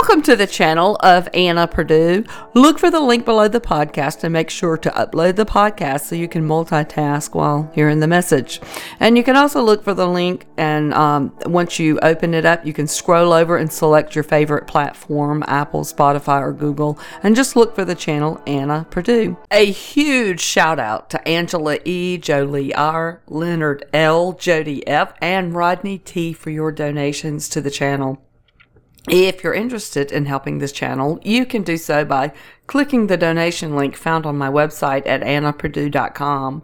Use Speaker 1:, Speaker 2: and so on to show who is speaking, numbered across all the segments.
Speaker 1: Welcome to the channel of Anna Perdue. Look for the link below the podcast and make sure to upload the podcast so you can multitask while hearing the message. And you can also look for the link, and um, once you open it up, you can scroll over and select your favorite platform Apple, Spotify, or Google, and just look for the channel Anna Perdue. A huge shout out to Angela E., Jolie R., Leonard L., Jody F., and Rodney T. for your donations to the channel. If you're interested in helping this channel, you can do so by clicking the donation link found on my website at annaperdue.com.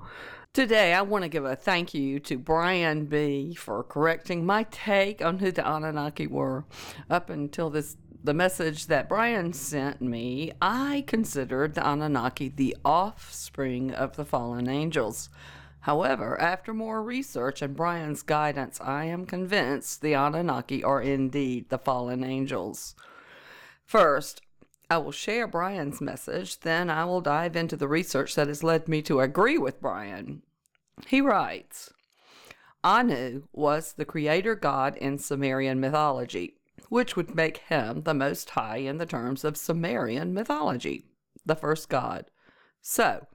Speaker 1: Today, I want to give a thank you to Brian B. for correcting my take on who the Anunnaki were. Up until this, the message that Brian sent me, I considered the Anunnaki the offspring of the fallen angels. However, after more research and Brian's guidance, I am convinced the Anunnaki are indeed the fallen angels. First, I will share Brian's message, then I will dive into the research that has led me to agree with Brian. He writes Anu was the creator god in Sumerian mythology, which would make him the most high in the terms of Sumerian mythology, the first god. So,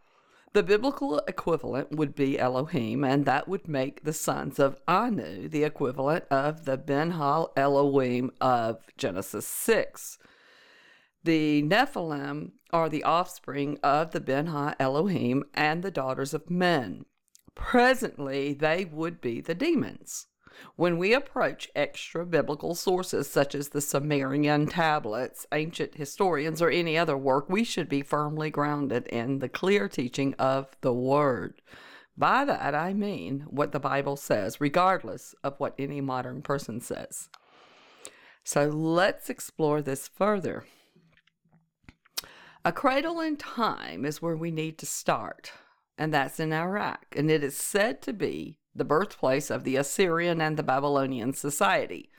Speaker 1: the biblical equivalent would be Elohim, and that would make the sons of Anu the equivalent of the Ben-ha Elohim of Genesis 6. The Nephilim are the offspring of the Ben-ha Elohim and the daughters of men. Presently, they would be the demons. When we approach extra biblical sources such as the Sumerian tablets, ancient historians, or any other work, we should be firmly grounded in the clear teaching of the Word. By that I mean what the Bible says, regardless of what any modern person says. So let's explore this further. A cradle in time is where we need to start, and that's in Iraq, and it is said to be the birthplace of the Assyrian and the Babylonian society.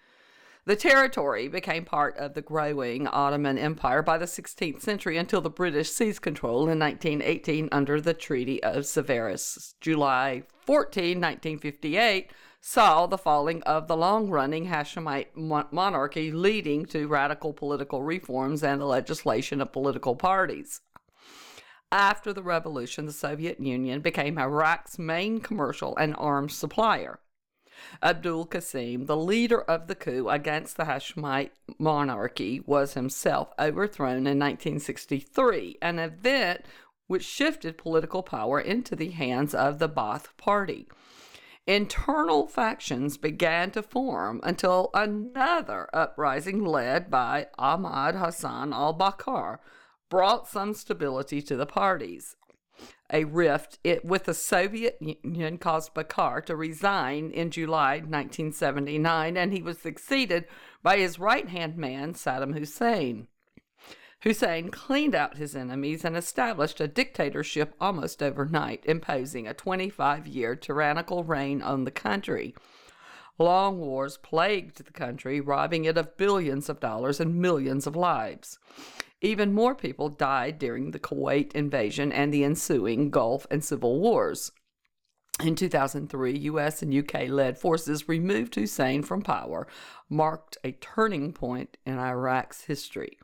Speaker 1: The territory became part of the growing Ottoman Empire by the 16th century until the British seized control in 1918 under the Treaty of Sevres. July 14, 1958, saw the falling of the long running Hashemite monarchy, leading to radical political reforms and the legislation of political parties. After the revolution, the Soviet Union became Iraq's main commercial and arms supplier. Abdul Qasim, the leader of the coup against the Hashemite monarchy, was himself overthrown in 1963, an event which shifted political power into the hands of the Ba'ath Party. Internal factions began to form until another uprising led by Ahmad Hassan al Bakr brought some stability to the parties. A rift it, with the Soviet Union caused Bakr to resign in July 1979, and he was succeeded by his right hand man, Saddam Hussein. Hussein cleaned out his enemies and established a dictatorship almost overnight, imposing a 25 year tyrannical reign on the country. Long wars plagued the country, robbing it of billions of dollars and millions of lives. Even more people died during the Kuwait invasion and the ensuing Gulf and Civil Wars. In 2003, US and UK led forces removed Hussein from power, marked a turning point in Iraq's history.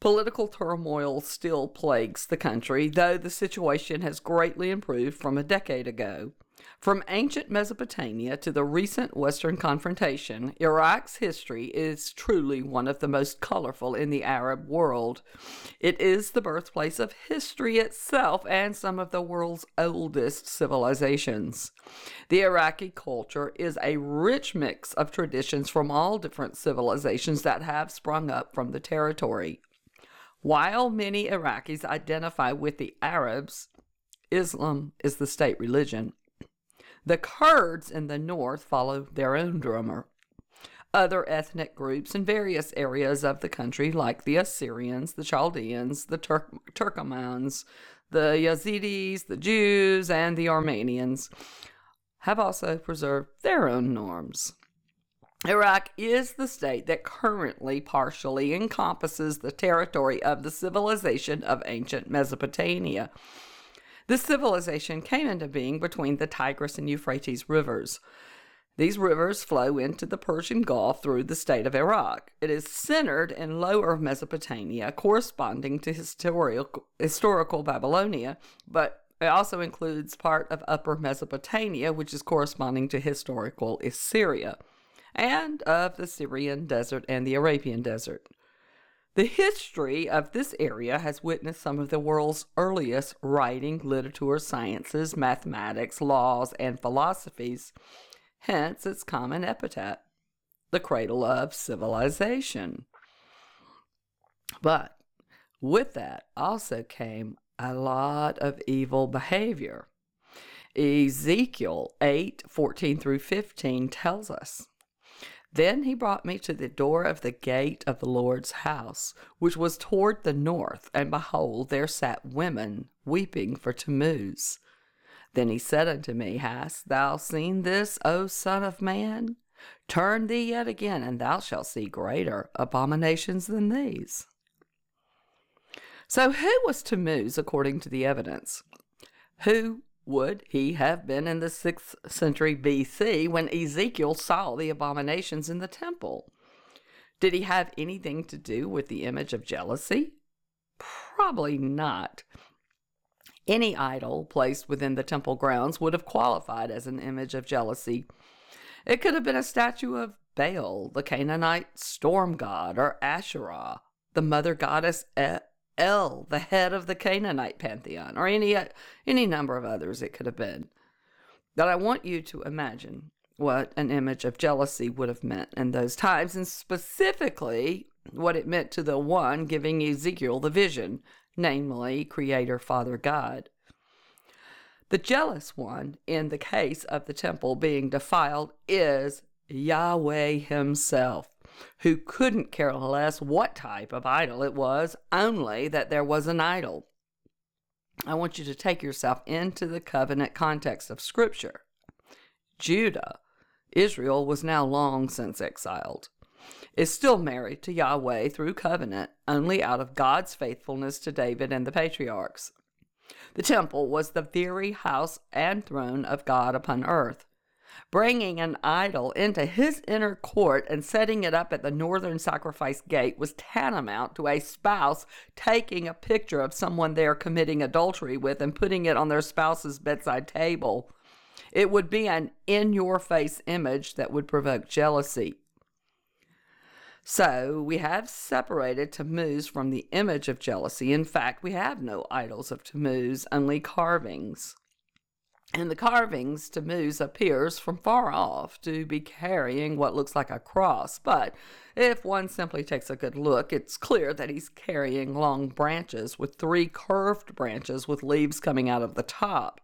Speaker 1: Political turmoil still plagues the country, though the situation has greatly improved from a decade ago. From ancient Mesopotamia to the recent Western confrontation, Iraq's history is truly one of the most colorful in the Arab world. It is the birthplace of history itself and some of the world's oldest civilizations. The Iraqi culture is a rich mix of traditions from all different civilizations that have sprung up from the territory. While many Iraqis identify with the Arabs, Islam is the state religion. The Kurds in the north follow their own drummer. Other ethnic groups in various areas of the country, like the Assyrians, the Chaldeans, the Turk- Turkomans, the Yazidis, the Jews, and the Armenians, have also preserved their own norms. Iraq is the state that currently partially encompasses the territory of the civilization of ancient Mesopotamia. This civilization came into being between the Tigris and Euphrates rivers. These rivers flow into the Persian Gulf through the state of Iraq. It is centered in lower Mesopotamia, corresponding to historical, historical Babylonia, but it also includes part of Upper Mesopotamia, which is corresponding to historical Assyria, and of the Syrian desert and the Arabian desert. The history of this area has witnessed some of the world's earliest writing, literature, sciences, mathematics, laws, and philosophies hence its common epithet, the cradle of civilization. But with that also came a lot of evil behavior. Ezekiel 8 14 through 15 tells us Then he brought me to the door of the gate of the Lord's house, which was toward the north, and behold, there sat women weeping for Tammuz. Then he said unto me, Hast thou seen this, O Son of Man? Turn thee yet again, and thou shalt see greater abominations than these. So, who was Tammuz according to the evidence? Who would he have been in the 6th century BC when Ezekiel saw the abominations in the temple? Did he have anything to do with the image of jealousy? Probably not. Any idol placed within the temple grounds would have qualified as an image of jealousy. It could have been a statue of Baal, the Canaanite storm god, or Asherah, the mother goddess El, the head of the Canaanite pantheon, or any, any number of others it could have been. But I want you to imagine what an image of jealousy would have meant in those times, and specifically what it meant to the one giving Ezekiel the vision, namely Creator Father God. The jealous one, in the case of the temple being defiled, is Yahweh Himself, who couldn't care less what type of idol it was, only that there was an idol. I want you to take yourself into the covenant context of Scripture. Judah, Israel, was now long since exiled is still married to Yahweh through covenant only out of God's faithfulness to David and the patriarchs. The temple was the very house and throne of God upon earth. Bringing an idol into his inner court and setting it up at the northern sacrifice gate was tantamount to a spouse taking a picture of someone they're committing adultery with and putting it on their spouse's bedside table. It would be an in your face image that would provoke jealousy. So we have separated Tammuz from the image of jealousy. In fact, we have no idols of Tammuz, only carvings. In the carvings, Tammuz appears from far off to be carrying what looks like a cross, but if one simply takes a good look, it's clear that he's carrying long branches with three curved branches with leaves coming out of the top.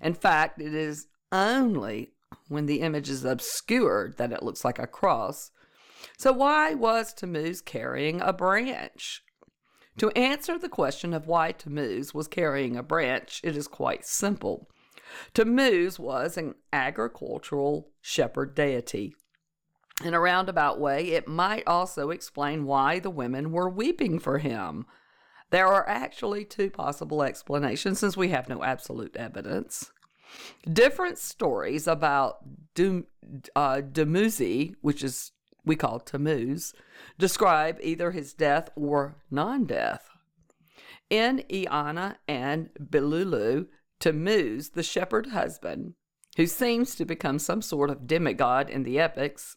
Speaker 1: In fact, it is only when the image is obscured that it looks like a cross, so, why was Tammuz carrying a branch? To answer the question of why Tammuz was carrying a branch, it is quite simple. Tammuz was an agricultural shepherd deity. In a roundabout way, it might also explain why the women were weeping for him. There are actually two possible explanations since we have no absolute evidence. Different stories about uh, Dumuzi, which is we call Tammuz, describe either his death or non death. In Eanna and Belulu, Tammuz, the shepherd husband, who seems to become some sort of demigod in the epics,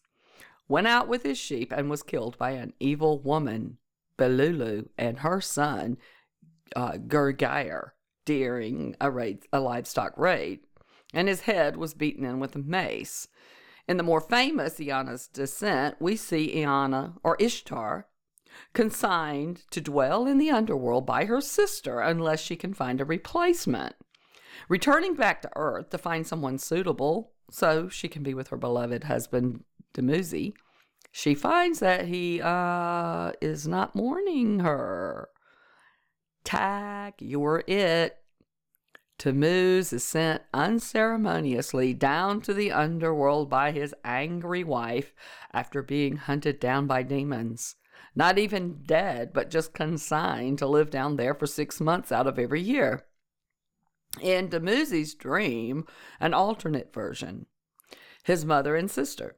Speaker 1: went out with his sheep and was killed by an evil woman, Belulu, and her son, uh, during a, raid, a livestock raid, and his head was beaten in with a mace. In the more famous Eanna's descent, we see Eanna, or Ishtar, consigned to dwell in the underworld by her sister unless she can find a replacement. Returning back to Earth to find someone suitable so she can be with her beloved husband, Dumuzi, she finds that he uh, is not mourning her. Tag, you're it. Tammuz is sent unceremoniously down to the underworld by his angry wife after being hunted down by demons. Not even dead, but just consigned to live down there for six months out of every year. In Dumuzi's dream, an alternate version, his mother and sister.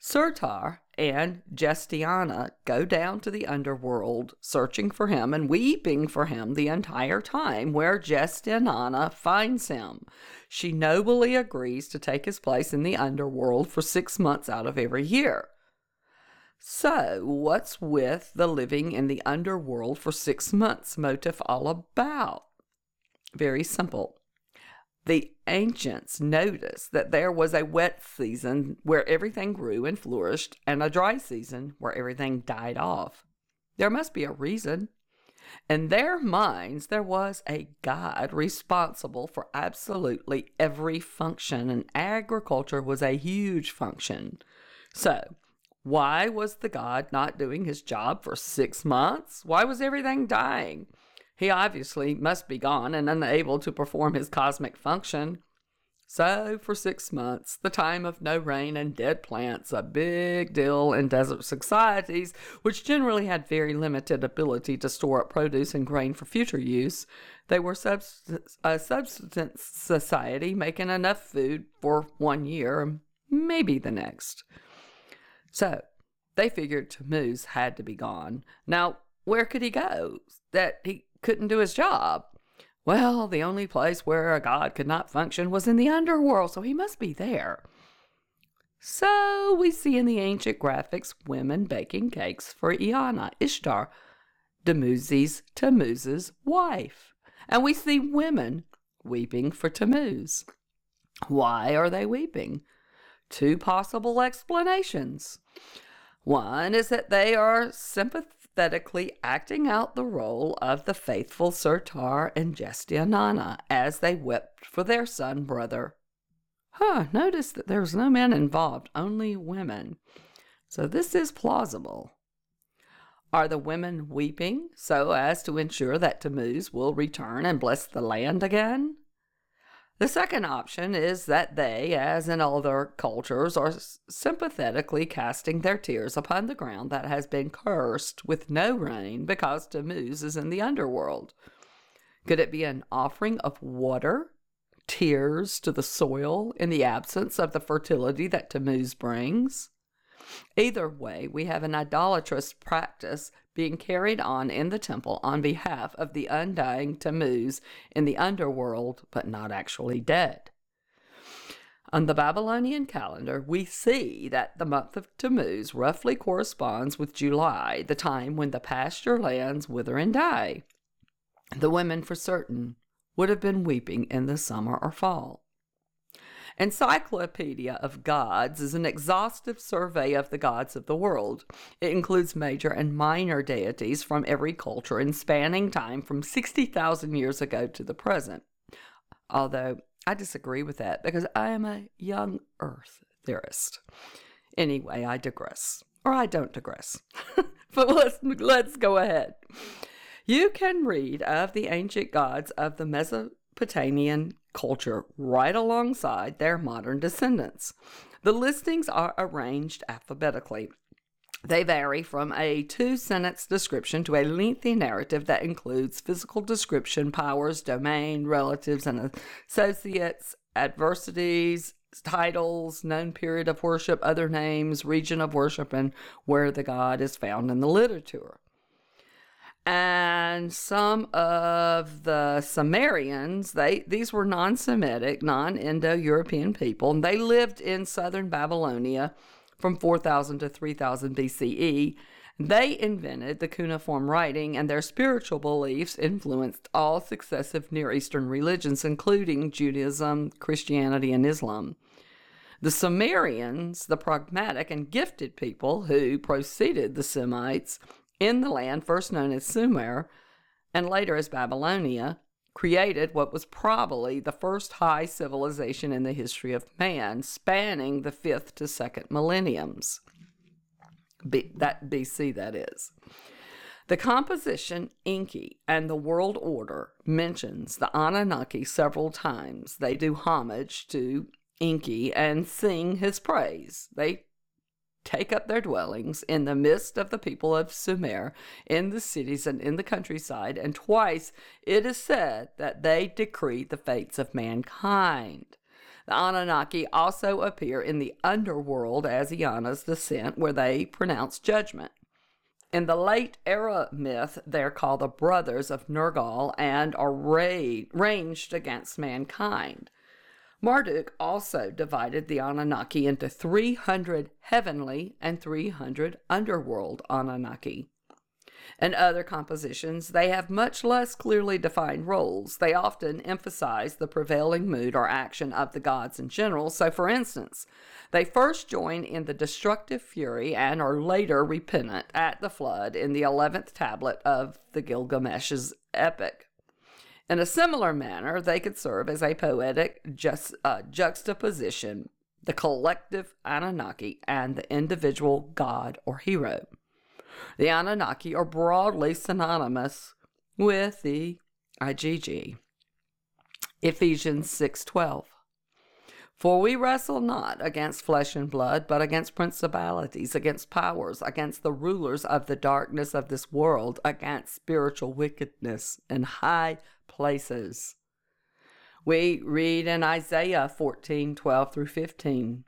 Speaker 1: Surtar and Gestiana go down to the underworld searching for him and weeping for him the entire time, where Gestiana finds him. She nobly agrees to take his place in the underworld for six months out of every year. So, what's with the living in the underworld for six months motive all about? Very simple. The ancients noticed that there was a wet season where everything grew and flourished, and a dry season where everything died off. There must be a reason. In their minds, there was a God responsible for absolutely every function, and agriculture was a huge function. So, why was the God not doing his job for six months? Why was everything dying? He obviously must be gone and unable to perform his cosmic function. So, for six months, the time of no rain and dead plants, a big deal in desert societies, which generally had very limited ability to store up produce and grain for future use, they were subst- a subsistence society making enough food for one year, maybe the next. So, they figured Tammuz had to be gone. Now, where could he go? That he couldn't do his job. Well, the only place where a god could not function was in the underworld, so he must be there. So we see in the ancient graphics women baking cakes for Iana, Ishtar, Dumuzi's Tammuz's wife. And we see women weeping for Tammuz. Why are they weeping? Two possible explanations. One is that they are sympathetic pathetically acting out the role of the faithful Surtar and Gestianana as they wept for their son brother. Huh, notice that there was no men involved, only women. So this is plausible. Are the women weeping so as to ensure that Tammuz will return and bless the land again? The second option is that they, as in other cultures, are sympathetically casting their tears upon the ground that has been cursed with no rain because Tammuz is in the underworld. Could it be an offering of water, tears to the soil in the absence of the fertility that Tammuz brings? Either way, we have an idolatrous practice being carried on in the temple on behalf of the undying Tammuz in the underworld, but not actually dead. On the Babylonian calendar, we see that the month of Tammuz roughly corresponds with July, the time when the pasture lands wither and die. The women, for certain, would have been weeping in the summer or fall. Encyclopedia of Gods is an exhaustive survey of the gods of the world. It includes major and minor deities from every culture and spanning time from 60,000 years ago to the present. Although I disagree with that because I am a young earth theorist. Anyway, I digress. Or I don't digress. but let's let's go ahead. You can read of the ancient gods of the Mesopotamian culture right alongside their modern descendants. The listings are arranged alphabetically. They vary from a two sentence description to a lengthy narrative that includes physical description, powers, domain, relatives, and associates, adversities, titles, known period of worship, other names, region of worship, and where the god is found in the literature and some of the Sumerians, they these were non-Semitic, non-Indo-European people, and they lived in southern Babylonia from 4000 to 3000 BCE. They invented the cuneiform writing, and their spiritual beliefs influenced all successive Near Eastern religions, including Judaism, Christianity, and Islam. The Sumerians, the pragmatic and gifted people who preceded the Semites, in the land first known as Sumer and later as Babylonia, created what was probably the first high civilization in the history of man, spanning the fifth to second millenniums. B- that BC, that is. The composition Enki and the world order mentions the Anunnaki several times. They do homage to Enki and sing his praise. They take up their dwellings in the midst of the people of Sumer, in the cities and in the countryside, and twice it is said that they decree the fates of mankind. The Anunnaki also appear in the underworld as Inanna's descent, where they pronounce judgment. In the late era myth, they're called the brothers of Nergal and are ra- ranged against mankind. Marduk also divided the Anunnaki into 300 heavenly and 300 underworld Anunnaki. In other compositions, they have much less clearly defined roles. They often emphasize the prevailing mood or action of the gods in general. So, for instance, they first join in the destructive fury and are later repentant at the flood in the 11th tablet of the Gilgamesh's epic. In a similar manner, they could serve as a poetic just, uh, juxtaposition, the collective Anunnaki and the individual god or hero. The Anunnaki are broadly synonymous with the Igigi. Ephesians 6:12 For we wrestle not against flesh and blood, but against principalities, against powers, against the rulers of the darkness of this world, against spiritual wickedness in high places. We read in Isaiah 14 12 through 15.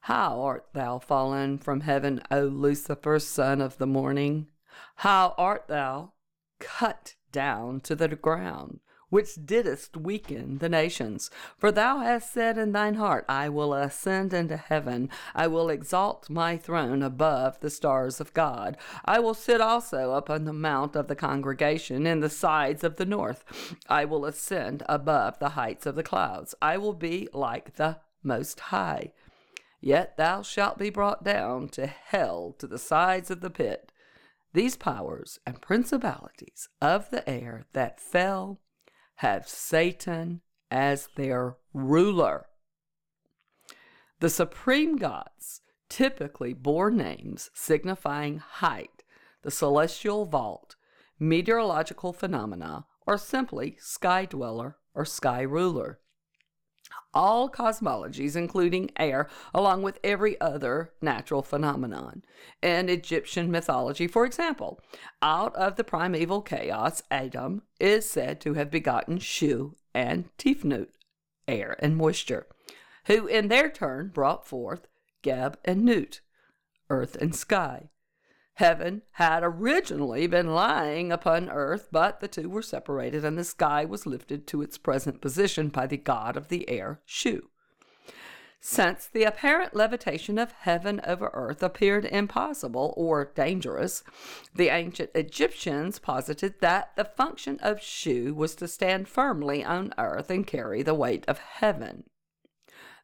Speaker 1: How art thou fallen from heaven, O Lucifer, son of the morning? How art thou cut down to the ground? Which didst weaken the nations. For thou hast said in thine heart, I will ascend into heaven, I will exalt my throne above the stars of God. I will sit also upon the mount of the congregation in the sides of the north. I will ascend above the heights of the clouds. I will be like the Most High. Yet thou shalt be brought down to hell to the sides of the pit. These powers and principalities of the air that fell have Satan as their ruler. The supreme gods typically bore names signifying height, the celestial vault, meteorological phenomena, or simply sky dweller or sky ruler all cosmologies, including air, along with every other natural phenomenon. In Egyptian mythology, for example, out of the primeval chaos, Atum is said to have begotten Shu and Tefnut, air and moisture, who in their turn brought forth Geb and Nut, earth and sky. Heaven had originally been lying upon earth, but the two were separated, and the sky was lifted to its present position by the god of the air, Shu. Since the apparent levitation of heaven over earth appeared impossible or dangerous, the ancient Egyptians posited that the function of Shu was to stand firmly on earth and carry the weight of heaven.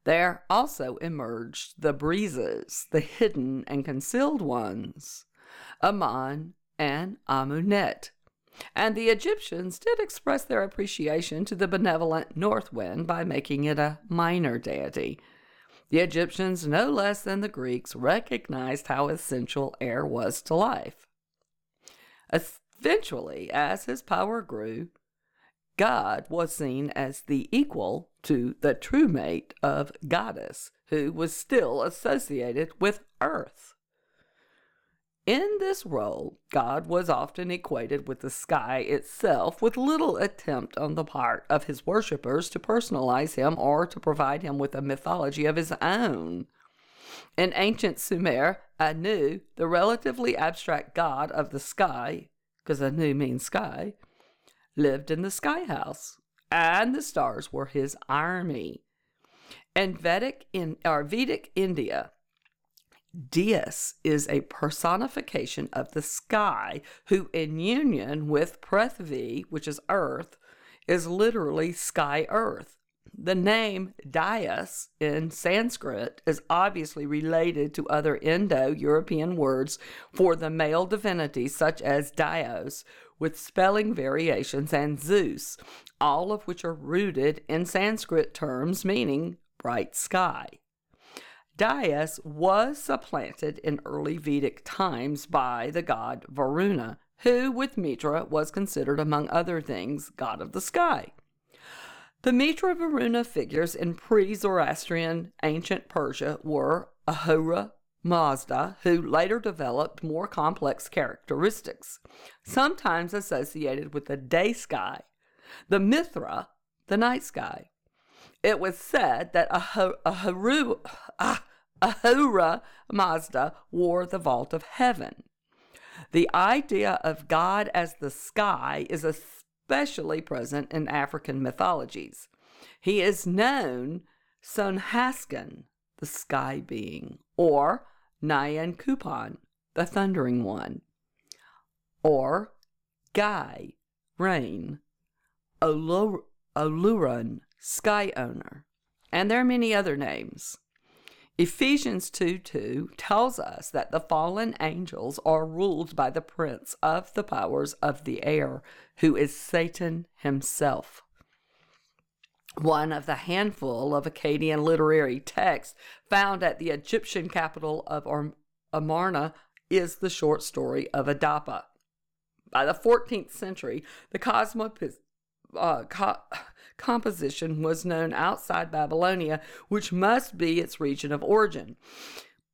Speaker 1: There also emerged the breezes, the hidden and concealed ones. Amun, and Amunet. And the Egyptians did express their appreciation to the benevolent north wind by making it a minor deity. The Egyptians, no less than the Greeks, recognized how essential air was to life. Eventually, as his power grew, God was seen as the equal to the true mate of Goddess, who was still associated with earth. In this role, God was often equated with the sky itself, with little attempt on the part of his worshippers to personalize him or to provide him with a mythology of his own. In ancient Sumer, Anu, the relatively abstract god of the sky, because Anu means sky, lived in the sky house, and the stars were his army. In Vedic in or Vedic India, Dyaus is a personification of the sky, who, in union with Prithvi, which is earth, is literally sky earth. The name Dyaus in Sanskrit is obviously related to other Indo European words for the male divinities, such as Dios, with spelling variations, and Zeus, all of which are rooted in Sanskrit terms meaning bright sky. Dyaus was supplanted in early Vedic times by the god Varuna, who, with Mitra, was considered, among other things, god of the sky. The Mitra Varuna figures in pre Zoroastrian ancient Persia were Ahura Mazda, who later developed more complex characteristics, sometimes associated with the day sky, the Mithra, the night sky, It was said that Ahura, ah, Mazda wore the vault of heaven. The idea of God as the sky is especially present in African mythologies. He is known Sonhaskan, the sky being, or Nyan the thundering one, or Guy, rain, Olorun, sky owner, and there are many other names. Ephesians 2 2 tells us that the fallen angels are ruled by the prince of the powers of the air, who is Satan himself. One of the handful of Akkadian literary texts found at the Egyptian capital of Amarna is the short story of Adapa. By the 14th century, the cosmos, uh, co- composition was known outside Babylonia, which must be its region of origin.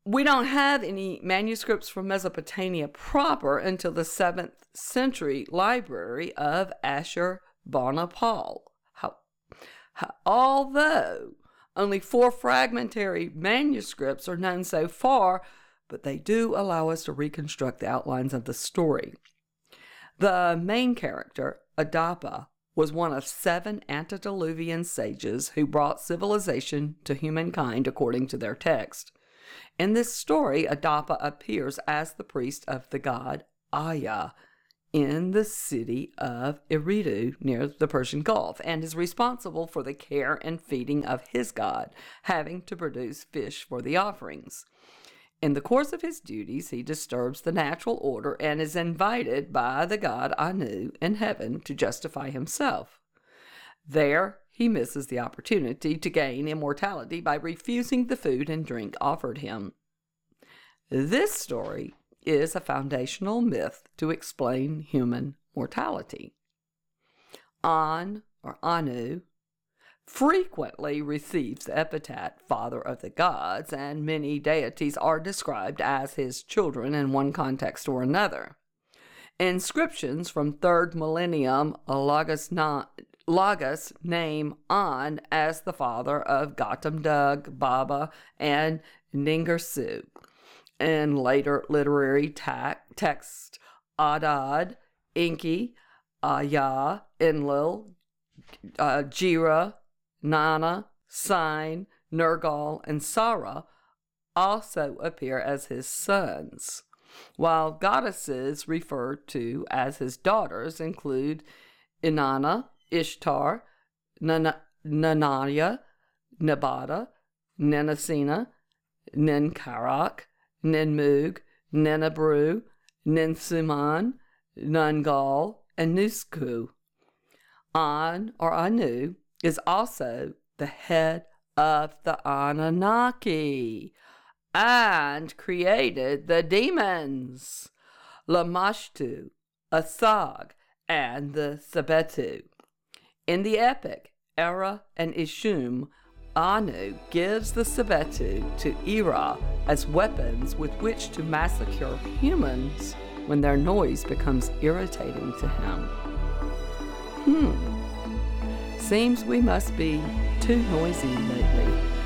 Speaker 1: We don't have any manuscripts from Mesopotamia proper until the 7th century library of Ashur Banipal. Although only four fragmentary manuscripts are known so far, but they do allow us to reconstruct the outlines of the story. The main character, Adapa, was one of seven antediluvian sages who brought civilization to humankind according to their text. In this story, Adapa appears as the priest of the god Aya in the city of Eridu near the Persian Gulf and is responsible for the care and feeding of his god, having to produce fish for the offerings. In the course of his duties, he disturbs the natural order and is invited by the god Anu in heaven to justify himself. There, he misses the opportunity to gain immortality by refusing the food and drink offered him. This story is a foundational myth to explain human mortality. An, or Anu, frequently receives the epithet Father of the Gods, and many deities are described as his children in one context or another. Inscriptions from 3rd millennium Logos, Logos name An as the father of Gatumdug, Baba, and Ningirsu. In later literary ta- text, Adad, Enki, Aya, Enlil, uh, Girra, Nana, Sign, Nergal, and Sarah also appear as his sons, while goddesses referred to as his daughters include Inanna, Ishtar, Nanaya, Nabata, Nenasina, Nenkarak, Nenmug, Nenabru, Nensuman, Nungal, and Nusku. An or Anu is also the head of the Anunnaki and created the demons, Lamashtu, Asag, and the Sebettu. In the epic, Erra and Ishum, Anu gives the Sebettu to Erra as weapons with which to massacre humans when their noise becomes irritating to him. Hmm. Seems we must be too noisy lately.